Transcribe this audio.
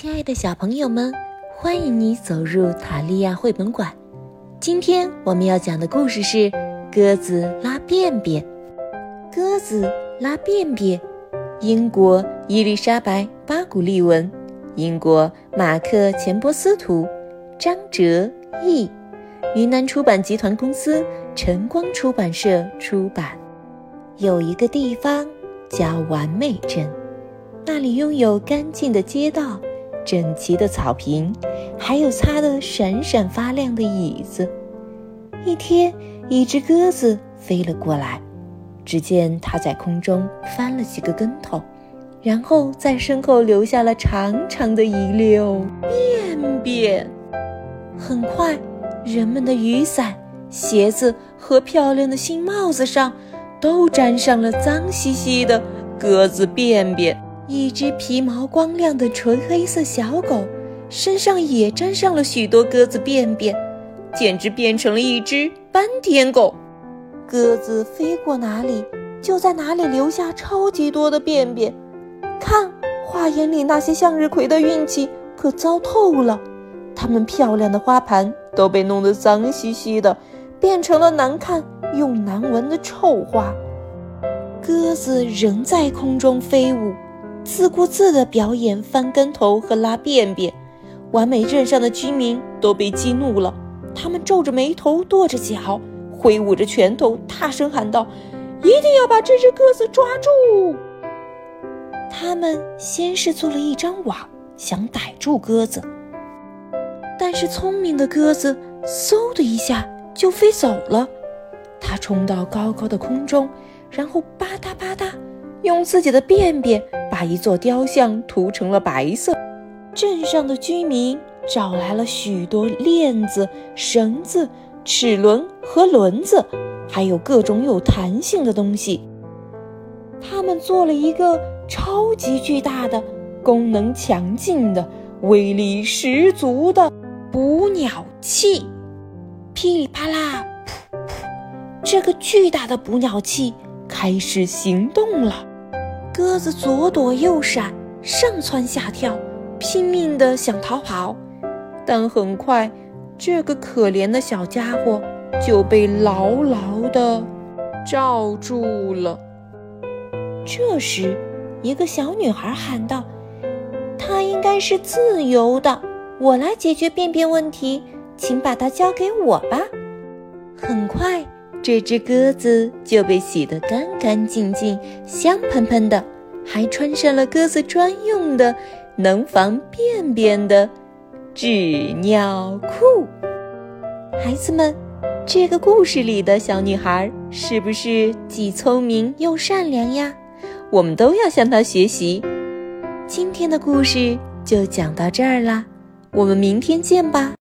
亲爱的小朋友们，欢迎你走入塔利亚绘本馆。今天我们要讲的故事是《鸽子拉便便》。鸽子拉便便，英国伊丽莎白·巴古利文，英国马克·钱伯斯图，张哲毅，云南出版集团公司晨光出版社出版。有一个地方叫完美镇，那里拥有干净的街道。整齐的草坪，还有擦得闪闪发亮的椅子。一天，一只鸽子飞了过来，只见它在空中翻了几个跟头，然后在身后留下了长长的一溜便便。很快，人们的雨伞、鞋子和漂亮的新帽子上都沾上了脏兮兮的鸽子便便。一只皮毛光亮的纯黑色小狗，身上也沾上了许多鸽子便便，简直变成了一只斑点狗。鸽子飞过哪里，就在哪里留下超级多的便便。看，花园里那些向日葵的运气可糟透了，它们漂亮的花盘都被弄得脏兮兮的，变成了难看又难闻的臭花。鸽子仍在空中飞舞。自顾自地表演翻跟头和拉便便，完美镇上的居民都被激怒了。他们皱着眉头，跺着脚，挥舞着拳头，大声喊道：“一定要把这只鸽子抓住！”他们先是做了一张网，想逮住鸽子，但是聪明的鸽子嗖的一下就飞走了。它冲到高高的空中，然后吧嗒吧嗒。用自己的便便把一座雕像涂成了白色。镇上的居民找来了许多链子、绳子、齿轮和轮子，还有各种有弹性的东西。他们做了一个超级巨大的、功能强劲的、威力十足的捕鸟器。噼里啪啦，噗噗，这个巨大的捕鸟器开始行动了。鸽子左躲右闪，上蹿下跳，拼命地想逃跑，但很快，这个可怜的小家伙就被牢牢地罩住了。这时，一个小女孩喊道：“它应该是自由的，我来解决便便问题，请把它交给我吧。”很快。这只鸽子就被洗得干干净净、香喷喷的，还穿上了鸽子专用的、能防便便的纸尿裤。孩子们，这个故事里的小女孩是不是既聪明又善良呀？我们都要向她学习。今天的故事就讲到这儿啦，我们明天见吧。